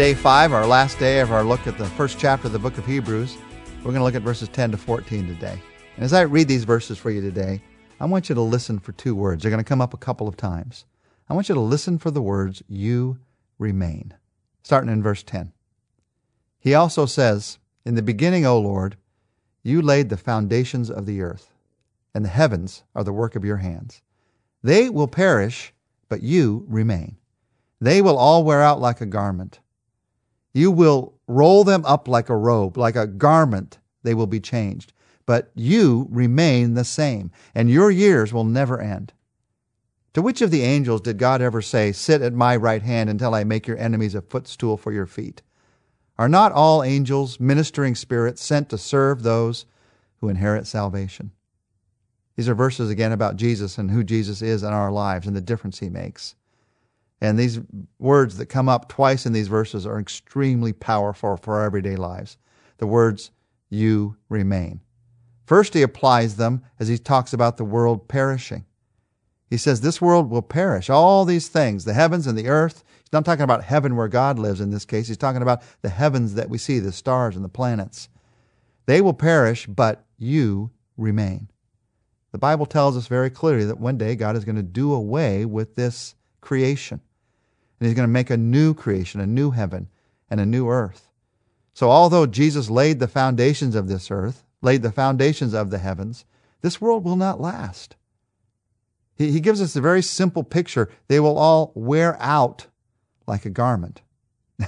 day five, our last day of our look at the first chapter of the book of Hebrews. We're going to look at verses 10 to 14 today. And as I read these verses for you today, I want you to listen for two words. They're going to come up a couple of times. I want you to listen for the words, you remain. Starting in verse 10. He also says, In the beginning, O Lord, you laid the foundations of the earth, and the heavens are the work of your hands. They will perish, but you remain. They will all wear out like a garment. You will roll them up like a robe, like a garment, they will be changed. But you remain the same, and your years will never end. To which of the angels did God ever say, Sit at my right hand until I make your enemies a footstool for your feet? Are not all angels ministering spirits sent to serve those who inherit salvation? These are verses again about Jesus and who Jesus is in our lives and the difference he makes. And these words that come up twice in these verses are extremely powerful for our everyday lives. The words, you remain. First, he applies them as he talks about the world perishing. He says, This world will perish. All these things, the heavens and the earth. He's not talking about heaven where God lives in this case. He's talking about the heavens that we see, the stars and the planets. They will perish, but you remain. The Bible tells us very clearly that one day God is going to do away with this creation and he's going to make a new creation, a new heaven, and a new earth. So, although Jesus laid the foundations of this earth, laid the foundations of the heavens, this world will not last. He, he gives us a very simple picture. They will all wear out like a garment.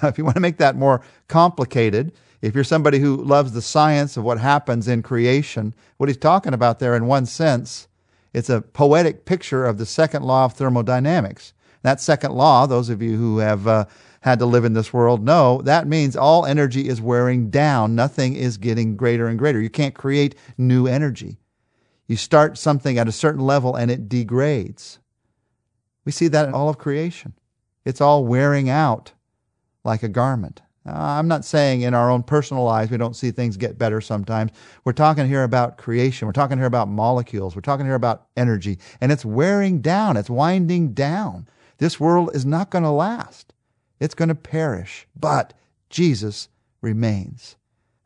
Now, if you want to make that more complicated, if you're somebody who loves the science of what happens in creation, what he's talking about there, in one sense, it's a poetic picture of the second law of thermodynamics. That second law, those of you who have uh, had to live in this world know, that means all energy is wearing down. Nothing is getting greater and greater. You can't create new energy. You start something at a certain level and it degrades. We see that in all of creation. It's all wearing out like a garment. I'm not saying in our own personal lives we don't see things get better sometimes. We're talking here about creation. We're talking here about molecules. We're talking here about energy. And it's wearing down. It's winding down. This world is not going to last. It's going to perish. But Jesus remains.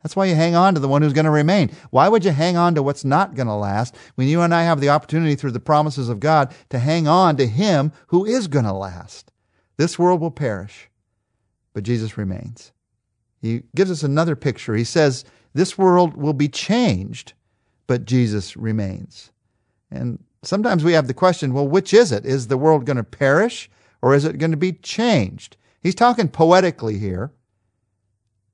That's why you hang on to the one who's going to remain. Why would you hang on to what's not going to last when you and I have the opportunity through the promises of God to hang on to Him who is going to last? This world will perish, but Jesus remains. He gives us another picture. He says, This world will be changed, but Jesus remains. And sometimes we have the question well, which is it? Is the world going to perish or is it going to be changed? He's talking poetically here.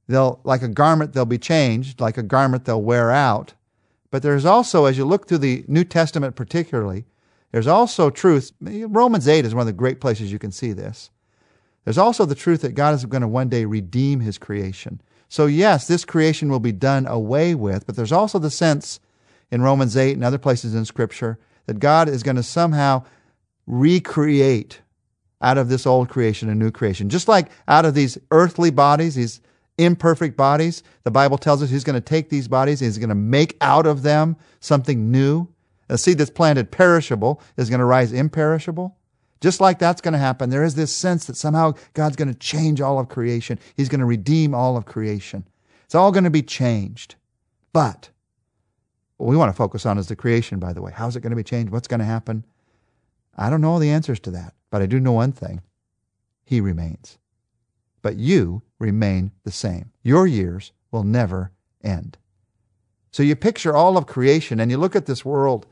They'll, like a garment, they'll be changed, like a garment, they'll wear out. But there's also, as you look through the New Testament particularly, there's also truth. Romans 8 is one of the great places you can see this. There's also the truth that God is going to one day redeem his creation. So, yes, this creation will be done away with, but there's also the sense in Romans 8 and other places in Scripture that God is going to somehow recreate out of this old creation a new creation. Just like out of these earthly bodies, these imperfect bodies, the Bible tells us He's going to take these bodies and He's going to make out of them something new. A seed that's planted perishable is going to rise imperishable. Just like that's going to happen, there is this sense that somehow God's going to change all of creation. He's going to redeem all of creation. It's all going to be changed. But what we want to focus on is the creation, by the way. How's it going to be changed? What's going to happen? I don't know all the answers to that, but I do know one thing He remains. But you remain the same. Your years will never end. So you picture all of creation and you look at this world,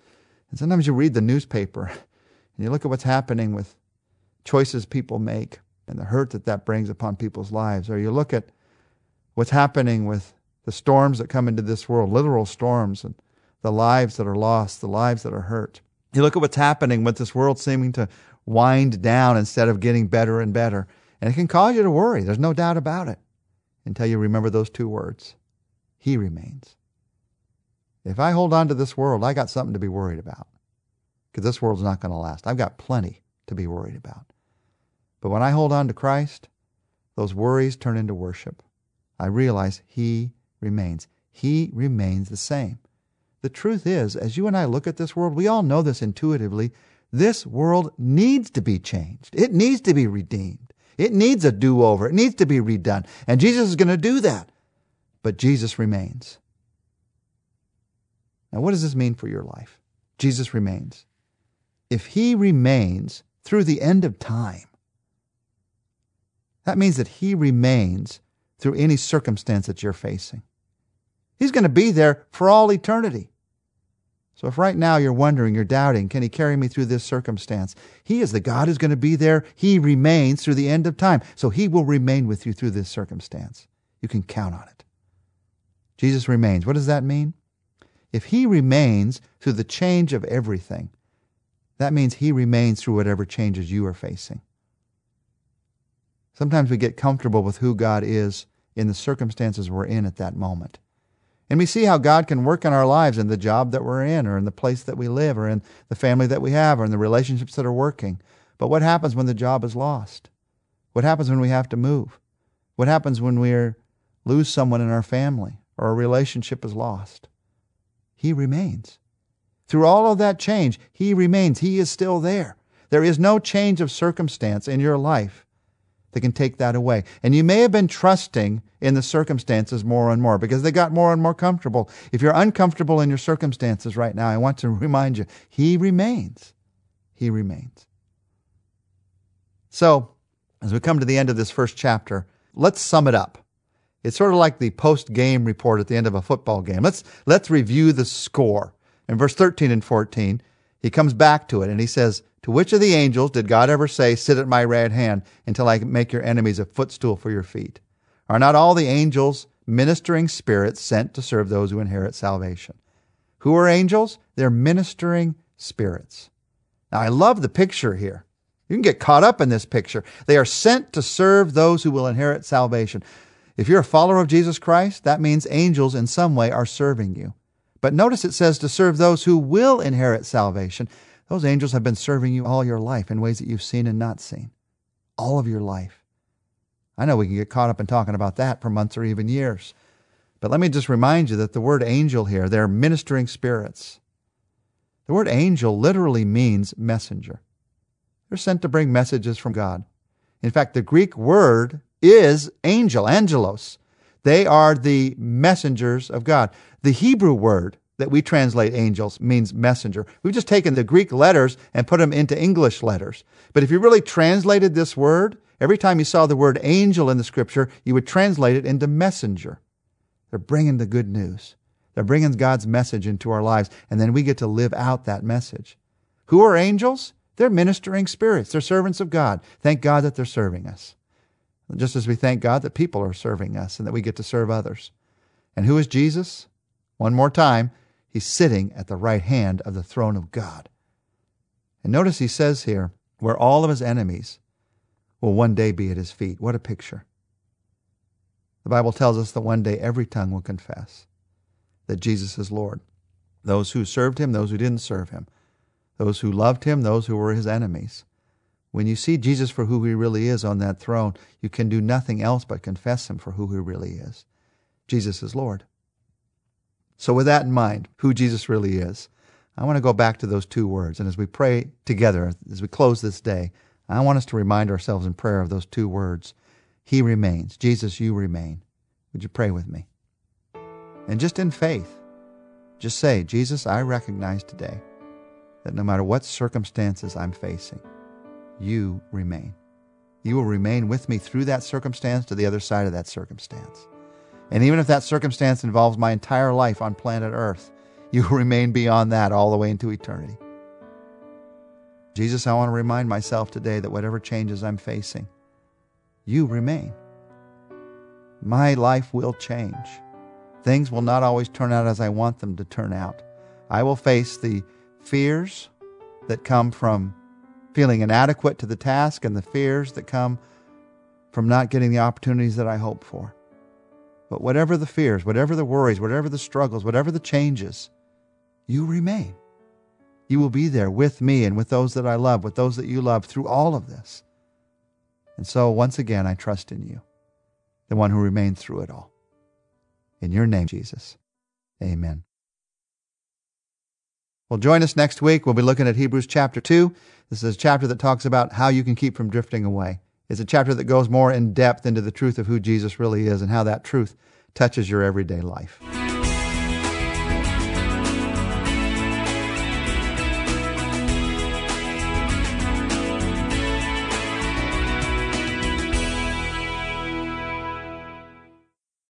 and sometimes you read the newspaper and you look at what's happening with choices people make and the hurt that that brings upon people's lives, or you look at what's happening with the storms that come into this world, literal storms, and the lives that are lost, the lives that are hurt. You look at what's happening with this world seeming to wind down instead of getting better and better. And it can cause you to worry. There's no doubt about it until you remember those two words He remains. If I hold on to this world, I got something to be worried about because this world's not going to last. I've got plenty to be worried about. But when I hold on to Christ, those worries turn into worship. I realize He remains. He remains the same. The truth is, as you and I look at this world, we all know this intuitively. This world needs to be changed. It needs to be redeemed. It needs a do over. It needs to be redone. And Jesus is going to do that. But Jesus remains. Now, what does this mean for your life? Jesus remains. If he remains through the end of time, that means that he remains through any circumstance that you're facing. He's going to be there for all eternity. So if right now you're wondering, you're doubting, can he carry me through this circumstance? He is the God who's going to be there. He remains through the end of time. So he will remain with you through this circumstance. You can count on it. Jesus remains. What does that mean? If he remains through the change of everything, that means he remains through whatever changes you are facing. Sometimes we get comfortable with who God is in the circumstances we're in at that moment. And we see how God can work in our lives in the job that we're in, or in the place that we live, or in the family that we have, or in the relationships that are working. But what happens when the job is lost? What happens when we have to move? What happens when we lose someone in our family, or a relationship is lost? He remains. Through all of that change, He remains. He is still there. There is no change of circumstance in your life that can take that away. And you may have been trusting in the circumstances more and more because they got more and more comfortable. If you're uncomfortable in your circumstances right now, I want to remind you, He remains. He remains. So, as we come to the end of this first chapter, let's sum it up. It's sort of like the post-game report at the end of a football game. Let's let's review the score. In verse 13 and 14, he comes back to it and he says, to which of the angels did God ever say, Sit at my right hand until I make your enemies a footstool for your feet? Are not all the angels ministering spirits sent to serve those who inherit salvation? Who are angels? They're ministering spirits. Now, I love the picture here. You can get caught up in this picture. They are sent to serve those who will inherit salvation. If you're a follower of Jesus Christ, that means angels in some way are serving you. But notice it says to serve those who will inherit salvation. Those angels have been serving you all your life in ways that you've seen and not seen. All of your life. I know we can get caught up in talking about that for months or even years. But let me just remind you that the word angel here, they're ministering spirits. The word angel literally means messenger. They're sent to bring messages from God. In fact, the Greek word is angel, angelos. They are the messengers of God. The Hebrew word that we translate angels means messenger. We've just taken the Greek letters and put them into English letters. But if you really translated this word, every time you saw the word angel in the scripture, you would translate it into messenger. They're bringing the good news. They're bringing God's message into our lives, and then we get to live out that message. Who are angels? They're ministering spirits. They're servants of God. Thank God that they're serving us. Just as we thank God that people are serving us and that we get to serve others. And who is Jesus? One more time, He's sitting at the right hand of the throne of God. And notice he says here, where all of his enemies will one day be at his feet. What a picture. The Bible tells us that one day every tongue will confess that Jesus is Lord. Those who served him, those who didn't serve him, those who loved him, those who were his enemies. When you see Jesus for who he really is on that throne, you can do nothing else but confess him for who he really is. Jesus is Lord. So, with that in mind, who Jesus really is, I want to go back to those two words. And as we pray together, as we close this day, I want us to remind ourselves in prayer of those two words He remains. Jesus, you remain. Would you pray with me? And just in faith, just say, Jesus, I recognize today that no matter what circumstances I'm facing, you remain. You will remain with me through that circumstance to the other side of that circumstance. And even if that circumstance involves my entire life on planet Earth, you remain beyond that all the way into eternity. Jesus, I want to remind myself today that whatever changes I'm facing, you remain. My life will change. Things will not always turn out as I want them to turn out. I will face the fears that come from feeling inadequate to the task and the fears that come from not getting the opportunities that I hope for. But whatever the fears, whatever the worries, whatever the struggles, whatever the changes, you remain. You will be there with me and with those that I love, with those that you love through all of this. And so, once again, I trust in you, the one who remains through it all. In your name, Jesus. Amen. Well, join us next week. We'll be looking at Hebrews chapter 2. This is a chapter that talks about how you can keep from drifting away. It's a chapter that goes more in depth into the truth of who Jesus really is and how that truth touches your everyday life.